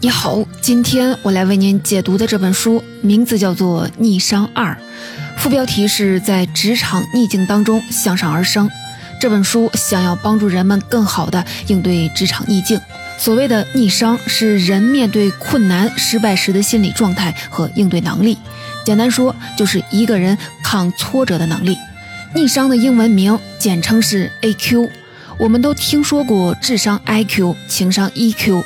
你好，今天我来为您解读的这本书名字叫做《逆商二》，副标题是在职场逆境当中向上而生。这本书想要帮助人们更好地应对职场逆境。所谓的逆商，是人面对困难、失败时的心理状态和应对能力。简单说，就是一个人抗挫折的能力。逆商的英文名简称是 AQ。我们都听说过智商 IQ、情商 EQ。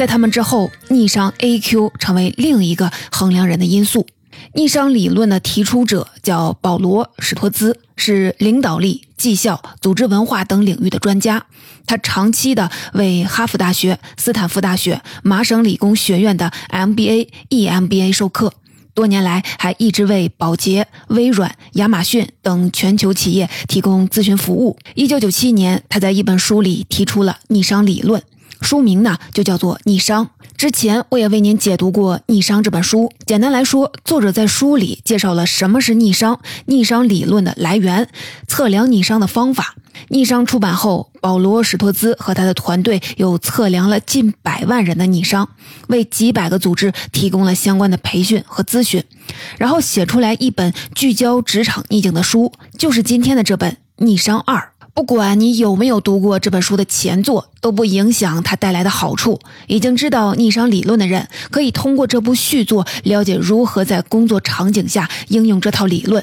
在他们之后，逆商 AQ 成为另一个衡量人的因素。逆商理论的提出者叫保罗·史托兹，是领导力、绩效、组织文化等领域的专家。他长期的为哈佛大学、斯坦福大学、麻省理工学院的 MBA、EMBA 授课，多年来还一直为宝洁、微软、亚马逊等全球企业提供咨询服务。一九九七年，他在一本书里提出了逆商理论。书名呢就叫做《逆商》。之前我也为您解读过《逆商》这本书。简单来说，作者在书里介绍了什么是逆商、逆商理论的来源、测量逆商的方法。逆商出版后，保罗·史托兹和他的团队又测量了近百万人的逆商，为几百个组织提供了相关的培训和咨询，然后写出来一本聚焦职场逆境的书，就是今天的这本《逆商二》。不管你有没有读过这本书的前作，都不影响它带来的好处。已经知道逆商理论的人，可以通过这部续作了解如何在工作场景下应用这套理论；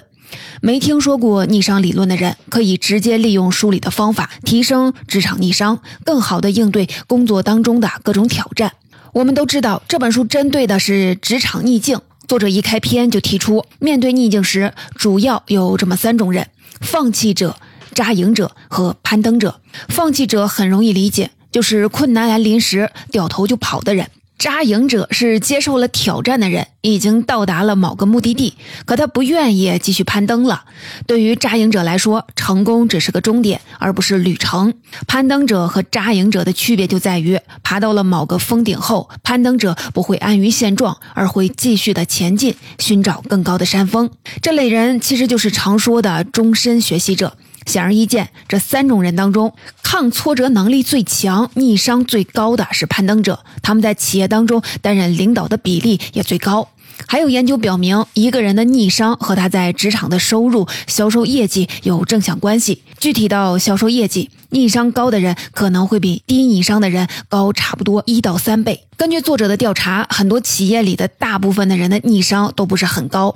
没听说过逆商理论的人，可以直接利用书里的方法，提升职场逆商，更好的应对工作当中的各种挑战。我们都知道，这本书针对的是职场逆境。作者一开篇就提出，面对逆境时，主要有这么三种人：放弃者。扎营者和攀登者，放弃者很容易理解，就是困难来临时掉头就跑的人；扎营者是接受了挑战的人，已经到达了某个目的地，可他不愿意继续攀登了。对于扎营者来说，成功只是个终点，而不是旅程。攀登者和扎营者的区别就在于，爬到了某个峰顶后，攀登者不会安于现状，而会继续的前进，寻找更高的山峰。这类人其实就是常说的终身学习者。显而易见，这三种人当中，抗挫折能力最强、逆商最高的是攀登者。他们在企业当中担任领导的比例也最高。还有研究表明，一个人的逆商和他在职场的收入、销售业绩有正向关系。具体到销售业绩，逆商高的人可能会比低逆商的人高差不多一到三倍。根据作者的调查，很多企业里的大部分的人的逆商都不是很高。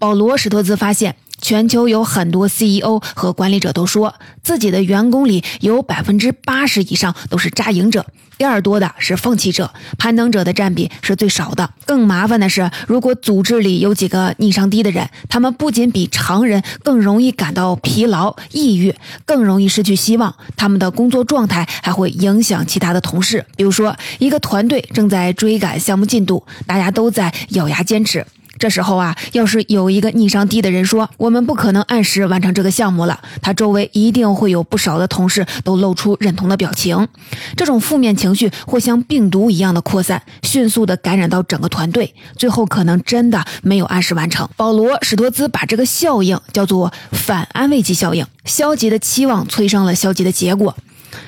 保罗·史托兹发现。全球有很多 CEO 和管理者都说，自己的员工里有百分之八十以上都是扎营者，第二多的是放弃者，攀登者的占比是最少的。更麻烦的是，如果组织里有几个逆商低的人，他们不仅比常人更容易感到疲劳、抑郁，更容易失去希望，他们的工作状态还会影响其他的同事。比如说，一个团队正在追赶项目进度，大家都在咬牙坚持。这时候啊，要是有一个逆商低的人说我们不可能按时完成这个项目了，他周围一定会有不少的同事都露出认同的表情。这种负面情绪会像病毒一样的扩散，迅速的感染到整个团队，最后可能真的没有按时完成。保罗·史托兹把这个效应叫做反安慰剂效应，消极的期望催生了消极的结果。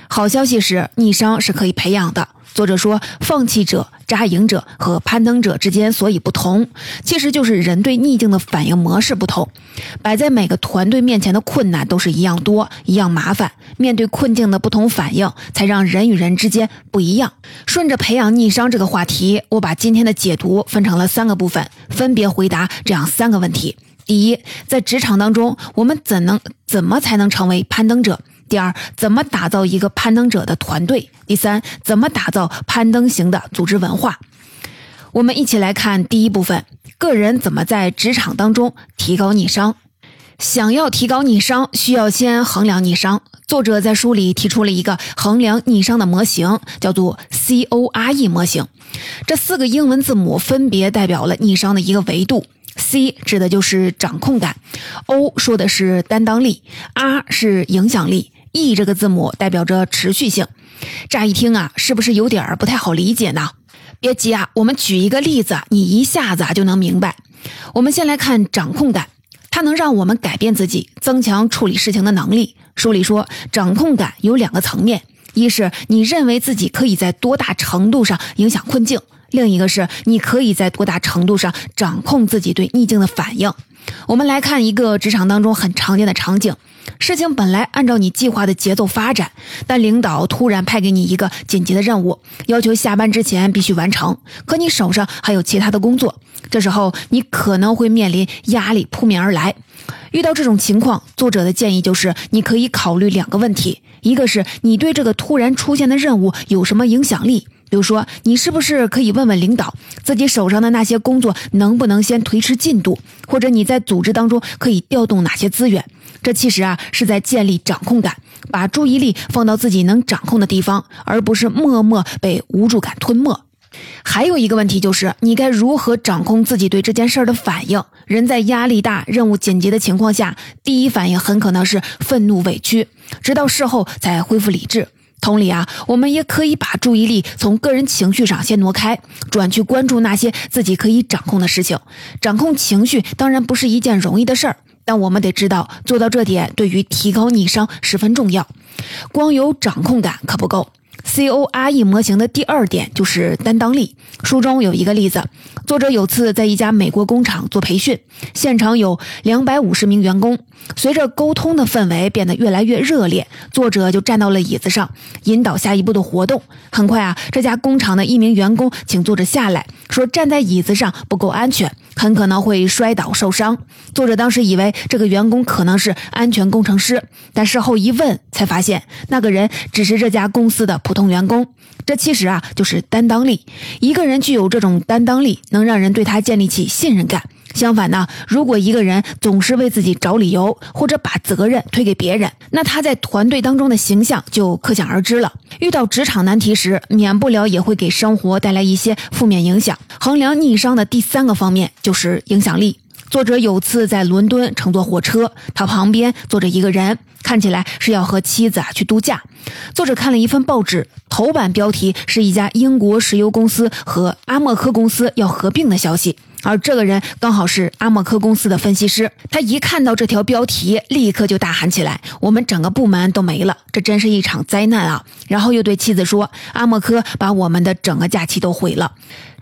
好消息是，逆商是可以培养的。作者说，放弃者、扎营者和攀登者之间所以不同，其实就是人对逆境的反应模式不同。摆在每个团队面前的困难都是一样多、一样麻烦，面对困境的不同反应，才让人与人之间不一样。顺着培养逆商这个话题，我把今天的解读分成了三个部分，分别回答这样三个问题：第一，在职场当中，我们怎能怎么才能成为攀登者？第二，怎么打造一个攀登者的团队？第三，怎么打造攀登型的组织文化？我们一起来看第一部分：个人怎么在职场当中提高逆商？想要提高逆商，需要先衡量逆商。作者在书里提出了一个衡量逆商的模型，叫做 CORE 模型。这四个英文字母分别代表了逆商的一个维度。C 指的就是掌控感，O 说的是担当力，R 是影响力。E 这个字母代表着持续性，乍一听啊，是不是有点不太好理解呢？别急啊，我们举一个例子，你一下子啊就能明白。我们先来看掌控感，它能让我们改变自己，增强处理事情的能力。书里说，掌控感有两个层面，一是你认为自己可以在多大程度上影响困境，另一个是你可以在多大程度上掌控自己对逆境的反应。我们来看一个职场当中很常见的场景：事情本来按照你计划的节奏发展，但领导突然派给你一个紧急的任务，要求下班之前必须完成，可你手上还有其他的工作，这时候你可能会面临压力扑面而来。遇到这种情况，作者的建议就是你可以考虑两个问题：一个是你对这个突然出现的任务有什么影响力？比如说，你是不是可以问问领导，自己手上的那些工作能不能先推迟进度？或者你在组织当中可以调动哪些资源？这其实啊是在建立掌控感，把注意力放到自己能掌控的地方，而不是默默被无助感吞没。还有一个问题就是，你该如何掌控自己对这件事儿的反应？人在压力大、任务紧急的情况下，第一反应很可能是愤怒、委屈，直到事后才恢复理智。同理啊，我们也可以把注意力从个人情绪上先挪开，转去关注那些自己可以掌控的事情。掌控情绪当然不是一件容易的事儿，但我们得知道，做到这点对于提高逆商十分重要。光有掌控感可不够。C O R E 模型的第二点就是担当力。书中有一个例子，作者有次在一家美国工厂做培训，现场有两百五十名员工。随着沟通的氛围变得越来越热烈，作者就站到了椅子上，引导下一步的活动。很快啊，这家工厂的一名员工请作者下来，说站在椅子上不够安全，很可能会摔倒受伤。作者当时以为这个员工可能是安全工程师，但事后一问才发现，那个人只是这家公司的普通员工。这其实啊，就是担当力。一个人具有这种担当力，能让人对他建立起信任感。相反呢，如果一个人总是为自己找理由，或者把责任推给别人，那他在团队当中的形象就可想而知了。遇到职场难题时，免不了也会给生活带来一些负面影响。衡量逆商的第三个方面就是影响力。作者有次在伦敦乘坐火车，他旁边坐着一个人，看起来是要和妻子啊去度假。作者看了一份报纸，头版标题是一家英国石油公司和阿莫科公司要合并的消息。而这个人刚好是阿默科公司的分析师，他一看到这条标题，立刻就大喊起来：“我们整个部门都没了，这真是一场灾难啊！”然后又对妻子说：“阿默科把我们的整个假期都毁了。”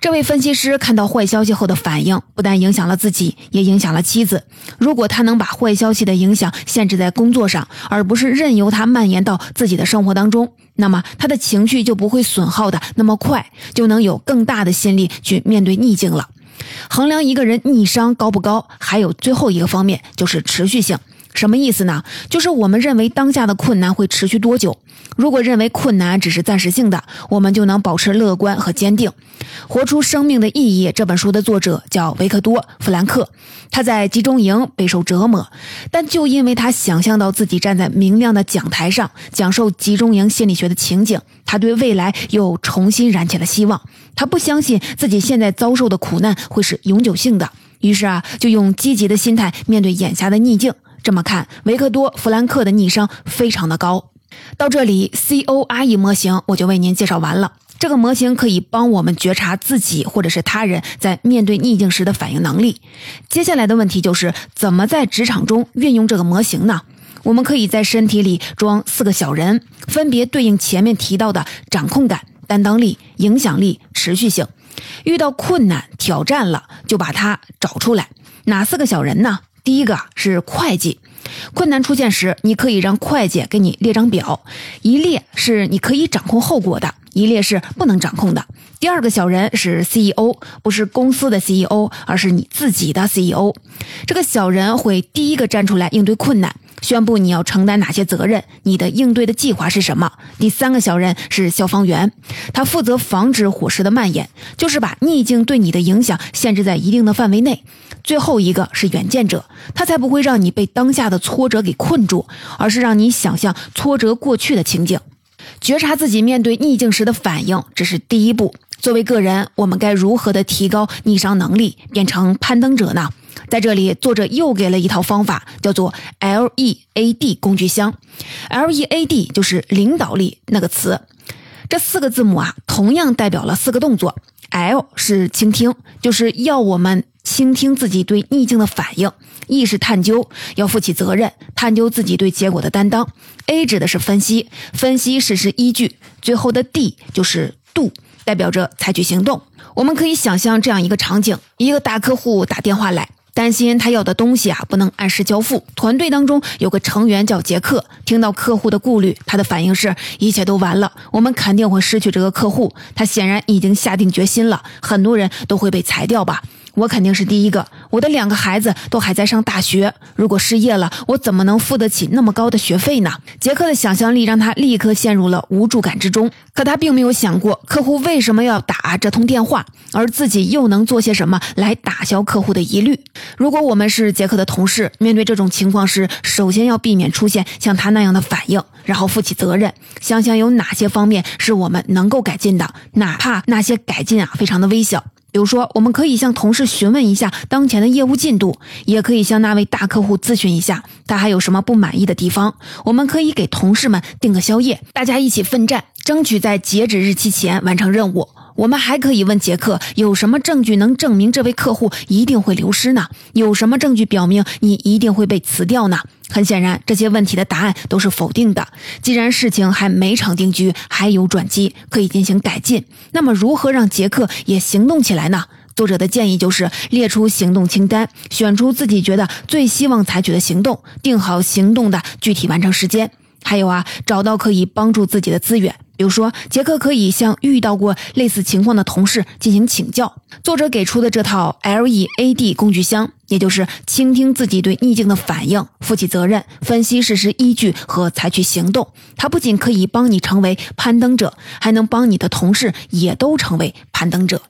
这位分析师看到坏消息后的反应，不但影响了自己，也影响了妻子。如果他能把坏消息的影响限制在工作上，而不是任由它蔓延到自己的生活当中，那么他的情绪就不会损耗的那么快，就能有更大的心力去面对逆境了。衡量一个人逆商高不高，还有最后一个方面就是持续性。什么意思呢？就是我们认为当下的困难会持续多久？如果认为困难只是暂时性的，我们就能保持乐观和坚定，活出生命的意义。这本书的作者叫维克多·弗兰克，他在集中营备受折磨，但就因为他想象到自己站在明亮的讲台上讲授集中营心理学的情景，他对未来又重新燃起了希望。他不相信自己现在遭受的苦难会是永久性的，于是啊，就用积极的心态面对眼下的逆境。这么看，维克多·弗兰克的逆商非常的高。到这里，C O R E 模型我就为您介绍完了。这个模型可以帮我们觉察自己或者是他人在面对逆境时的反应能力。接下来的问题就是怎么在职场中运用这个模型呢？我们可以在身体里装四个小人，分别对应前面提到的掌控感、担当力、影响力、持续性。遇到困难挑战了，就把它找出来。哪四个小人呢？第一个是会计，困难出现时，你可以让会计给你列张表，一列是你可以掌控后果的，一列是不能掌控的。第二个小人是 CEO，不是公司的 CEO，而是你自己的 CEO。这个小人会第一个站出来应对困难。宣布你要承担哪些责任？你的应对的计划是什么？第三个小人是消防员，他负责防止火势的蔓延，就是把逆境对你的影响限制在一定的范围内。最后一个是远见者，他才不会让你被当下的挫折给困住，而是让你想象挫折过去的情景，觉察自己面对逆境时的反应，这是第一步。作为个人，我们该如何的提高逆商能力，变成攀登者呢？在这里，作者又给了一套方法，叫做 L E A D 工具箱。L E A D 就是领导力那个词，这四个字母啊，同样代表了四个动作。L 是倾听，就是要我们倾听自己对逆境的反应，E 是探究，要负起责任，探究自己对结果的担当，A 指的是分析，分析事实依据，最后的 D 就是度，代表着采取行动。我们可以想象这样一个场景：一个大客户打电话来。担心他要的东西啊不能按时交付，团队当中有个成员叫杰克，听到客户的顾虑，他的反应是一切都完了，我们肯定会失去这个客户。他显然已经下定决心了，很多人都会被裁掉吧。我肯定是第一个，我的两个孩子都还在上大学，如果失业了，我怎么能付得起那么高的学费呢？杰克的想象力让他立刻陷入了无助感之中，可他并没有想过客户为什么要打这通电话，而自己又能做些什么来打消客户的疑虑。如果我们是杰克的同事，面对这种情况时，首先要避免出现像他那样的反应，然后负起责任，想想有哪些方面是我们能够改进的，哪怕那些改进啊非常的微小。比如说，我们可以向同事询问一下当前的业务进度，也可以向那位大客户咨询一下他还有什么不满意的地方。我们可以给同事们订个宵夜，大家一起奋战，争取在截止日期前完成任务。我们还可以问杰克，有什么证据能证明这位客户一定会流失呢？有什么证据表明你一定会被辞掉呢？很显然，这些问题的答案都是否定的。既然事情还没成定局，还有转机可以进行改进，那么如何让杰克也行动起来呢？作者的建议就是列出行动清单，选出自己觉得最希望采取的行动，定好行动的具体完成时间。还有啊，找到可以帮助自己的资源。比如说，杰克可以向遇到过类似情况的同事进行请教。作者给出的这套 L E A D 工具箱，也就是倾听自己对逆境的反应，负起责任，分析事实依据和采取行动。它不仅可以帮你成为攀登者，还能帮你的同事也都成为攀登者。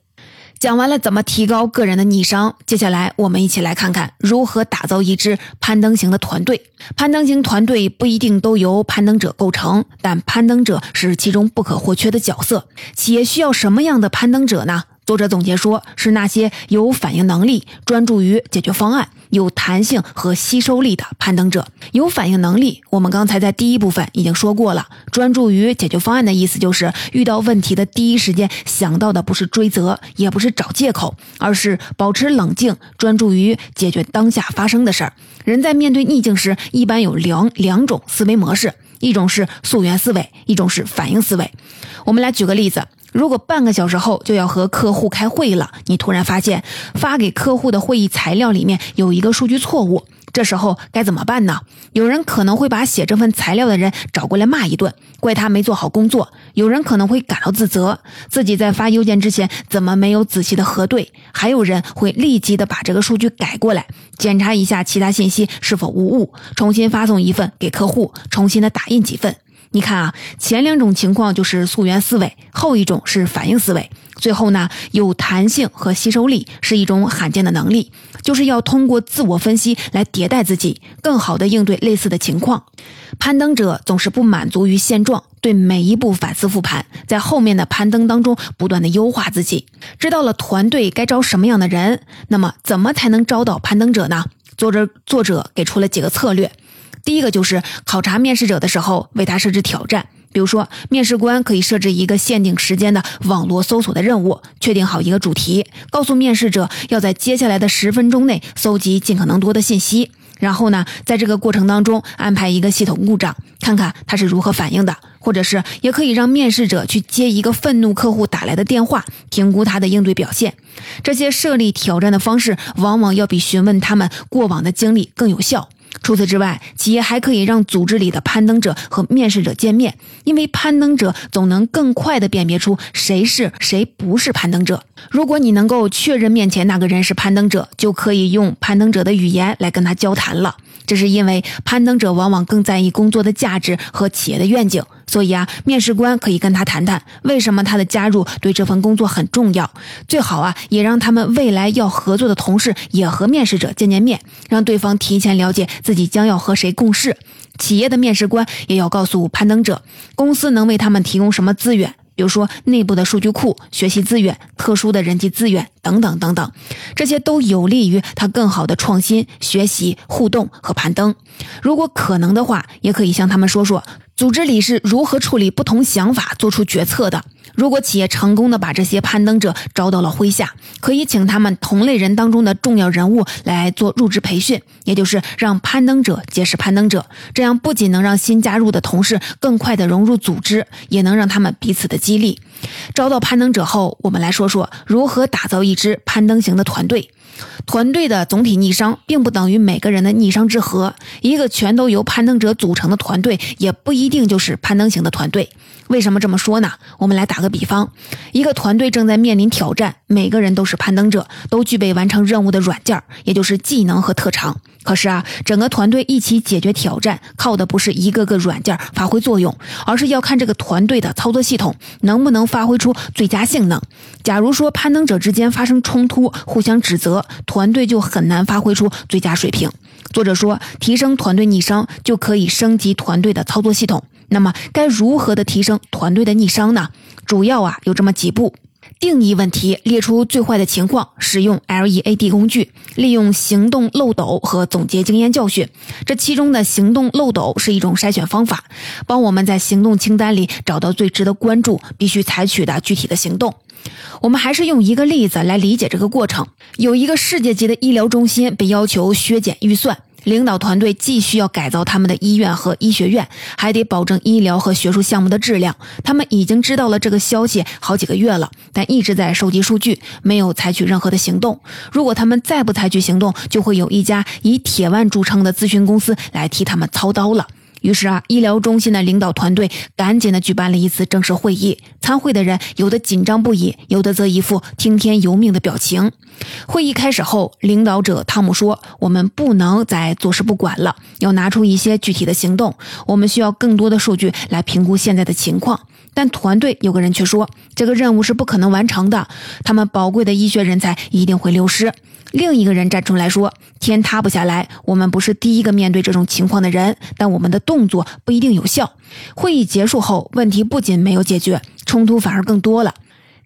讲完了怎么提高个人的逆商，接下来我们一起来看看如何打造一支攀登型的团队。攀登型团队不一定都由攀登者构成，但攀登者是其中不可或缺的角色。企业需要什么样的攀登者呢？作者总结说，是那些有反应能力、专注于解决方案、有弹性和吸收力的攀登者。有反应能力，我们刚才在第一部分已经说过了。专注于解决方案的意思就是，遇到问题的第一时间想到的不是追责，也不是找借口，而是保持冷静，专注于解决当下发生的事儿。人在面对逆境时，一般有两两种思维模式，一种是溯源思维，一种是反应思维。我们来举个例子。如果半个小时后就要和客户开会了，你突然发现发给客户的会议材料里面有一个数据错误，这时候该怎么办呢？有人可能会把写这份材料的人找过来骂一顿，怪他没做好工作；有人可能会感到自责，自己在发邮件之前怎么没有仔细的核对；还有人会立即的把这个数据改过来，检查一下其他信息是否无误，重新发送一份给客户，重新的打印几份。你看啊，前两种情况就是溯源思维，后一种是反应思维。最后呢，有弹性和吸收力是一种罕见的能力，就是要通过自我分析来迭代自己，更好的应对类似的情况。攀登者总是不满足于现状，对每一步反思复盘，在后面的攀登当中不断的优化自己。知道了团队该招什么样的人，那么怎么才能招到攀登者呢？作者作者给出了几个策略。第一个就是考察面试者的时候，为他设置挑战。比如说，面试官可以设置一个限定时间的网络搜索的任务，确定好一个主题，告诉面试者要在接下来的十分钟内搜集尽可能多的信息。然后呢，在这个过程当中安排一个系统故障，看看他是如何反应的。或者是也可以让面试者去接一个愤怒客户打来的电话，评估他的应对表现。这些设立挑战的方式，往往要比询问他们过往的经历更有效。除此之外，企业还可以让组织里的攀登者和面试者见面，因为攀登者总能更快地辨别出谁是谁不是攀登者。如果你能够确认面前那个人是攀登者，就可以用攀登者的语言来跟他交谈了。这是因为攀登者往往更在意工作的价值和企业的愿景。所以啊，面试官可以跟他谈谈为什么他的加入对这份工作很重要。最好啊，也让他们未来要合作的同事也和面试者见见面，让对方提前了解自己将要和谁共事。企业的面试官也要告诉攀登者，公司能为他们提供什么资源。比如说，内部的数据库、学习资源、特殊的人际资源等等等等，这些都有利于他更好的创新、学习、互动和攀登。如果可能的话，也可以向他们说说组织里是如何处理不同想法、做出决策的。如果企业成功的把这些攀登者招到了麾下，可以请他们同类人当中的重要人物来做入职培训，也就是让攀登者结识攀登者。这样不仅能让新加入的同事更快的融入组织，也能让他们彼此的激励。招到攀登者后，我们来说说如何打造一支攀登型的团队。团队的总体逆商并不等于每个人的逆商之和，一个全都由攀登者组成的团队也不一定就是攀登型的团队。为什么这么说呢？我们来打个比方，一个团队正在面临挑战，每个人都是攀登者，都具备完成任务的软件，也就是技能和特长。可是啊，整个团队一起解决挑战，靠的不是一个个软件发挥作用，而是要看这个团队的操作系统能不能发挥出最佳性能。假如说攀登者之间发生冲突，互相指责，团队就很难发挥出最佳水平。作者说，提升团队逆商就可以升级团队的操作系统。那么，该如何的提升团队的逆商呢？主要啊有这么几步：定义问题，列出最坏的情况，使用 LEAD 工具，利用行动漏斗和总结经验教训。这其中的行动漏斗是一种筛选方法，帮我们在行动清单里找到最值得关注、必须采取的具体的行动。我们还是用一个例子来理解这个过程：有一个世界级的医疗中心被要求削减预算。领导团队既需要改造他们的医院和医学院，还得保证医疗和学术项目的质量。他们已经知道了这个消息好几个月了，但一直在收集数据，没有采取任何的行动。如果他们再不采取行动，就会有一家以铁腕著称的咨询公司来替他们操刀了。于是啊，医疗中心的领导团队赶紧的举办了一次正式会议。参会的人有的紧张不已，有的则一副听天由命的表情。会议开始后，领导者汤姆说：“我们不能再坐视不管了，要拿出一些具体的行动。我们需要更多的数据来评估现在的情况。”但团队有个人却说：“这个任务是不可能完成的，他们宝贵的医学人才一定会流失。”另一个人站出来说：“天塌不下来，我们不是第一个面对这种情况的人，但我们的动作不一定有效。”会议结束后，问题不仅没有解决，冲突反而更多了。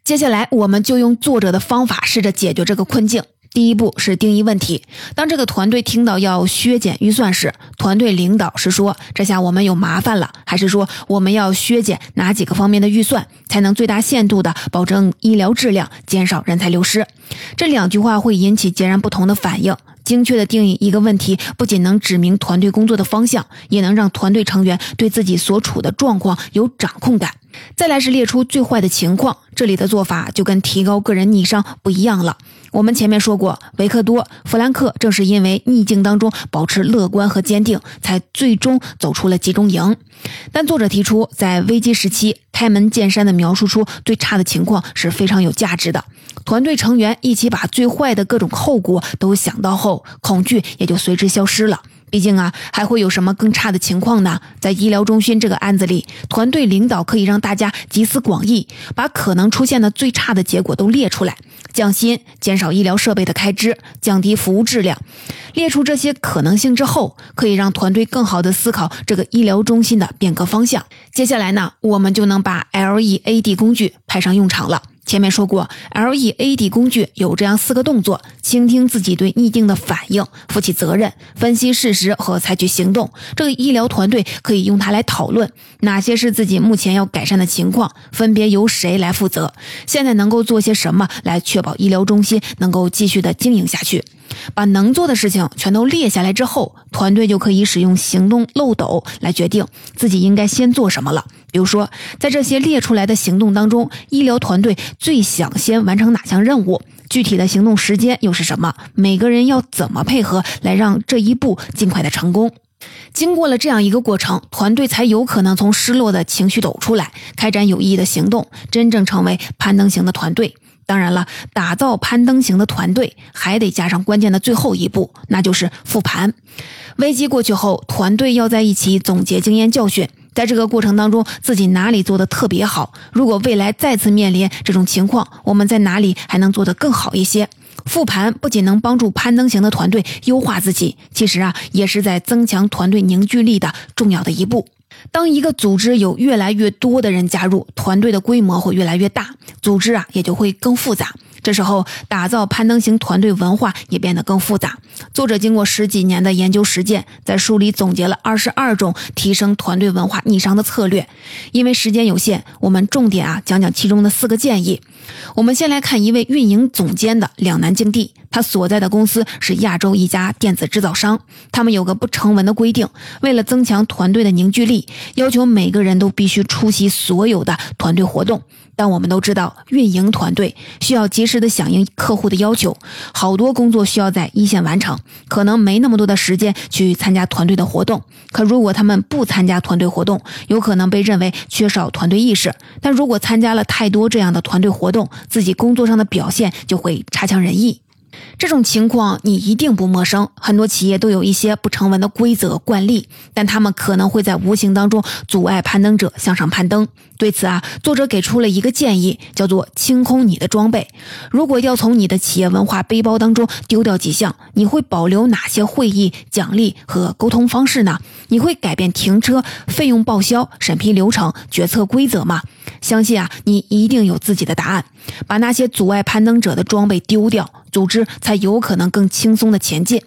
接下来，我们就用作者的方法试着解决这个困境。第一步是定义问题。当这个团队听到要削减预算时，团队领导是说：“这下我们有麻烦了。”还是说：“我们要削减哪几个方面的预算，才能最大限度的保证医疗质量，减少人才流失？”这两句话会引起截然不同的反应。精确的定义一个问题，不仅能指明团队工作的方向，也能让团队成员对自己所处的状况有掌控感。再来是列出最坏的情况，这里的做法就跟提高个人逆商不一样了。我们前面说过，维克多·弗兰克正是因为逆境当中保持乐观和坚定，才最终走出了集中营。但作者提出，在危机时期开门见山的描述出最差的情况是非常有价值的。团队成员一起把最坏的各种后果都想到后，恐惧也就随之消失了。毕竟啊，还会有什么更差的情况呢？在医疗中心这个案子里，团队领导可以让大家集思广益，把可能出现的最差的结果都列出来，降薪、减少医疗设备的开支、降低服务质量。列出这些可能性之后，可以让团队更好的思考这个医疗中心的变革方向。接下来呢，我们就能把 LEAD 工具派上用场了。前面说过，LEAD 工具有这样四个动作：倾听自己对逆境的反应，负起责任，分析事实和采取行动。这个医疗团队可以用它来讨论哪些是自己目前要改善的情况，分别由谁来负责，现在能够做些什么来确保医疗中心能够继续的经营下去。把能做的事情全都列下来之后，团队就可以使用行动漏斗来决定自己应该先做什么了。比如说，在这些列出来的行动当中，医疗团队最想先完成哪项任务？具体的行动时间又是什么？每个人要怎么配合来让这一步尽快的成功？经过了这样一个过程，团队才有可能从失落的情绪抖出来，开展有意义的行动，真正成为攀登型的团队。当然了，打造攀登型的团队还得加上关键的最后一步，那就是复盘。危机过去后，团队要在一起总结经验教训，在这个过程当中，自己哪里做的特别好？如果未来再次面临这种情况，我们在哪里还能做得更好一些？复盘不仅能帮助攀登型的团队优化自己，其实啊，也是在增强团队凝聚力的重要的一步。当一个组织有越来越多的人加入，团队的规模会越来越大，组织啊也就会更复杂。这时候，打造攀登型团队文化也变得更复杂。作者经过十几年的研究实践，在书里总结了二十二种提升团队文化逆商的策略。因为时间有限，我们重点啊讲讲其中的四个建议。我们先来看一位运营总监的两难境地。他所在的公司是亚洲一家电子制造商，他们有个不成文的规定，为了增强团队的凝聚力，要求每个人都必须出席所有的团队活动。但我们都知道，运营团队需要及时的响应客户的要求，好多工作需要在一线完成，可能没那么多的时间去参加团队的活动。可如果他们不参加团队活动，有可能被认为缺少团队意识；但如果参加了太多这样的团队活动，自己工作上的表现就会差强人意。这种情况你一定不陌生，很多企业都有一些不成文的规则惯例，但他们可能会在无形当中阻碍攀登者向上攀登。对此啊，作者给出了一个建议，叫做清空你的装备。如果要从你的企业文化背包当中丢掉几项，你会保留哪些会议奖励和沟通方式呢？你会改变停车费用报销、审批流程、决策规则吗？相信啊，你一定有自己的答案。把那些阻碍攀登者的装备丢掉。组织才有可能更轻松的前进。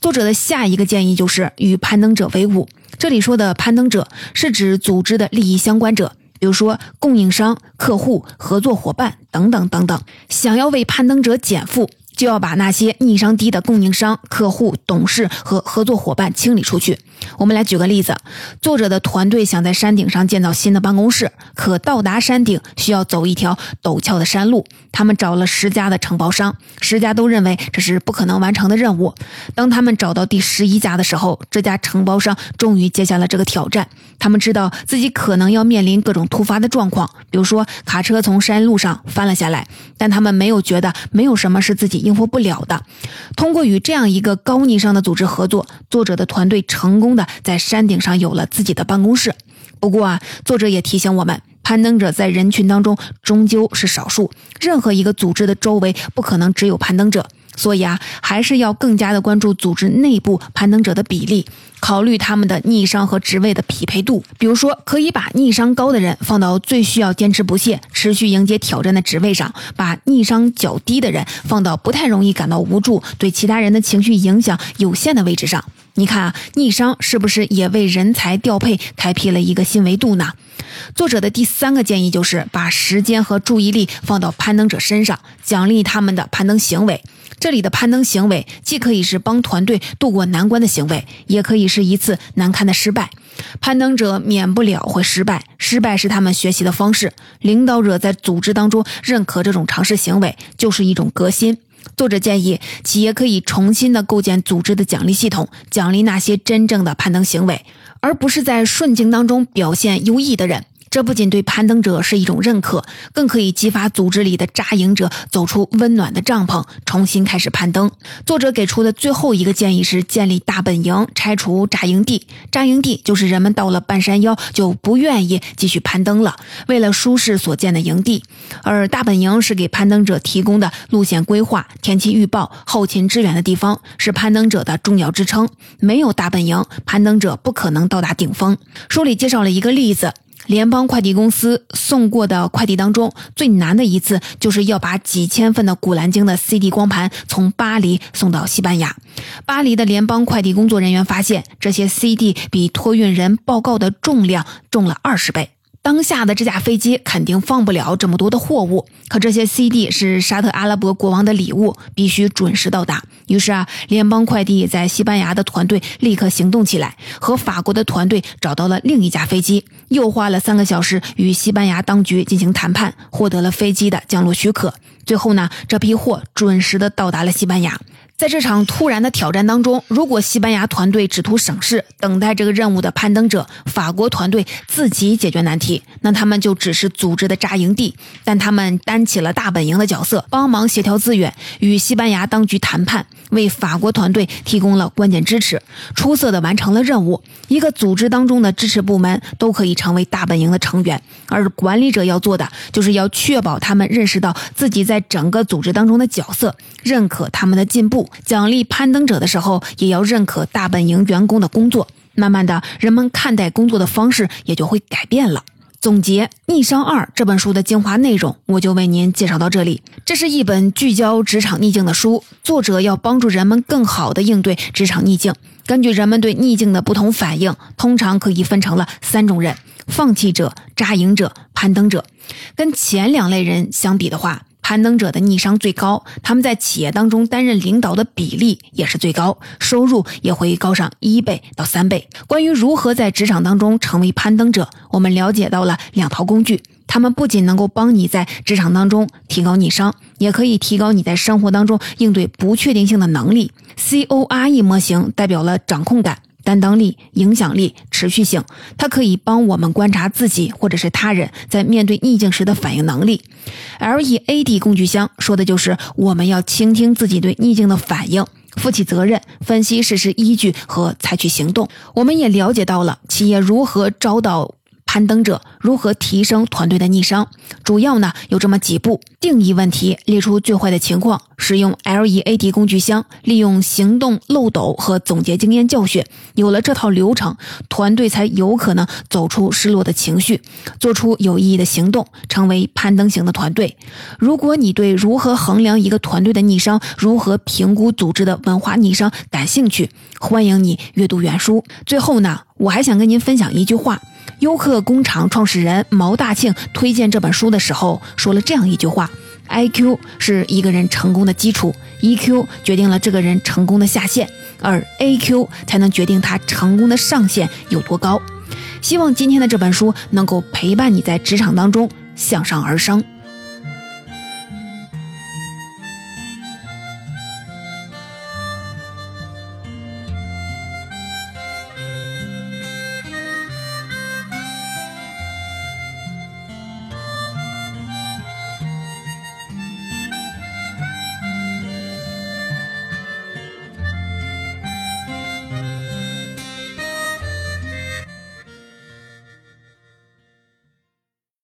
作者的下一个建议就是与攀登者为伍。这里说的攀登者是指组织的利益相关者，比如说供应商、客户、合作伙伴等等等等。想要为攀登者减负。就要把那些逆商低的供应商、客户、董事和合作伙伴清理出去。我们来举个例子：作者的团队想在山顶上建造新的办公室，可到达山顶需要走一条陡峭的山路。他们找了十家的承包商，十家都认为这是不可能完成的任务。当他们找到第十一家的时候，这家承包商终于接下了这个挑战。他们知道自己可能要面临各种突发的状况，比如说卡车从山路上翻了下来，但他们没有觉得没有什么是自己。应付不了的。通过与这样一个高逆商的组织合作，作者的团队成功的在山顶上有了自己的办公室。不过啊，作者也提醒我们，攀登者在人群当中终究是少数，任何一个组织的周围不可能只有攀登者。所以啊，还是要更加的关注组织内部攀登者的比例，考虑他们的逆商和职位的匹配度。比如说，可以把逆商高的人放到最需要坚持不懈、持续迎接挑战的职位上，把逆商较低的人放到不太容易感到无助、对其他人的情绪影响有限的位置上。你看啊，逆商是不是也为人才调配开辟了一个新维度呢？作者的第三个建议就是把时间和注意力放到攀登者身上，奖励他们的攀登行为。这里的攀登行为既可以是帮团队渡过难关的行为，也可以是一次难堪的失败。攀登者免不了会失败，失败是他们学习的方式。领导者在组织当中认可这种尝试行为，就是一种革新。作者建议企业可以重新的构建组织的奖励系统，奖励那些真正的攀登行为，而不是在顺境当中表现优异的人。这不仅对攀登者是一种认可，更可以激发组织里的扎营者走出温暖的帐篷，重新开始攀登。作者给出的最后一个建议是建立大本营，拆除扎营地。扎营地就是人们到了半山腰就不愿意继续攀登了，为了舒适所建的营地。而大本营是给攀登者提供的路线规划、天气预报、后勤支援的地方，是攀登者的重要支撑。没有大本营，攀登者不可能到达顶峰。书里介绍了一个例子。联邦快递公司送过的快递当中，最难的一次就是要把几千份的《古兰经》的 CD 光盘从巴黎送到西班牙。巴黎的联邦快递工作人员发现，这些 CD 比托运人报告的重量重了二十倍。当下的这架飞机肯定放不了这么多的货物，可这些 CD 是沙特阿拉伯国王的礼物，必须准时到达。于是啊，联邦快递在西班牙的团队立刻行动起来，和法国的团队找到了另一架飞机，又花了三个小时与西班牙当局进行谈判，获得了飞机的降落许可。最后呢，这批货准时的到达了西班牙。在这场突然的挑战当中，如果西班牙团队只图省事，等待这个任务的攀登者，法国团队自己解决难题，那他们就只是组织的扎营地。但他们担起了大本营的角色，帮忙协调资源，与西班牙当局谈判，为法国团队提供了关键支持，出色的完成了任务。一个组织当中的支持部门都可以成为大本营的成员，而管理者要做的，就是要确保他们认识到自己在整个组织当中的角色，认可他们的进步。奖励攀登者的时候，也要认可大本营员工的工作。慢慢的，人们看待工作的方式也就会改变了。总结《逆商二》这本书的精华内容，我就为您介绍到这里。这是一本聚焦职场逆境的书，作者要帮助人们更好地应对职场逆境。根据人们对逆境的不同反应，通常可以分成了三种人：放弃者、扎营者、攀登者。跟前两类人相比的话，攀登者的逆商最高，他们在企业当中担任领导的比例也是最高，收入也会高上一倍到三倍。关于如何在职场当中成为攀登者，我们了解到了两套工具，他们不仅能够帮你在职场当中提高逆商，也可以提高你在生活当中应对不确定性的能力。C O R E 模型代表了掌控感。担当力、影响力、持续性，它可以帮我们观察自己或者是他人在面对逆境时的反应能力。L E A D 工具箱说的就是我们要倾听自己对逆境的反应，负起责任，分析事实依据和采取行动。我们也了解到了企业如何招到。攀登者如何提升团队的逆商？主要呢有这么几步：定义问题，列出最坏的情况，使用 LEAD 工具箱，利用行动漏斗和总结经验教训。有了这套流程，团队才有可能走出失落的情绪，做出有意义的行动，成为攀登型的团队。如果你对如何衡量一个团队的逆商，如何评估组织的文化逆商感兴趣，欢迎你阅读原书。最后呢，我还想跟您分享一句话。优客工厂创始人毛大庆推荐这本书的时候说了这样一句话：“IQ 是一个人成功的基础，EQ 决定了这个人成功的下限，而 AQ 才能决定他成功的上限有多高。”希望今天的这本书能够陪伴你在职场当中向上而生。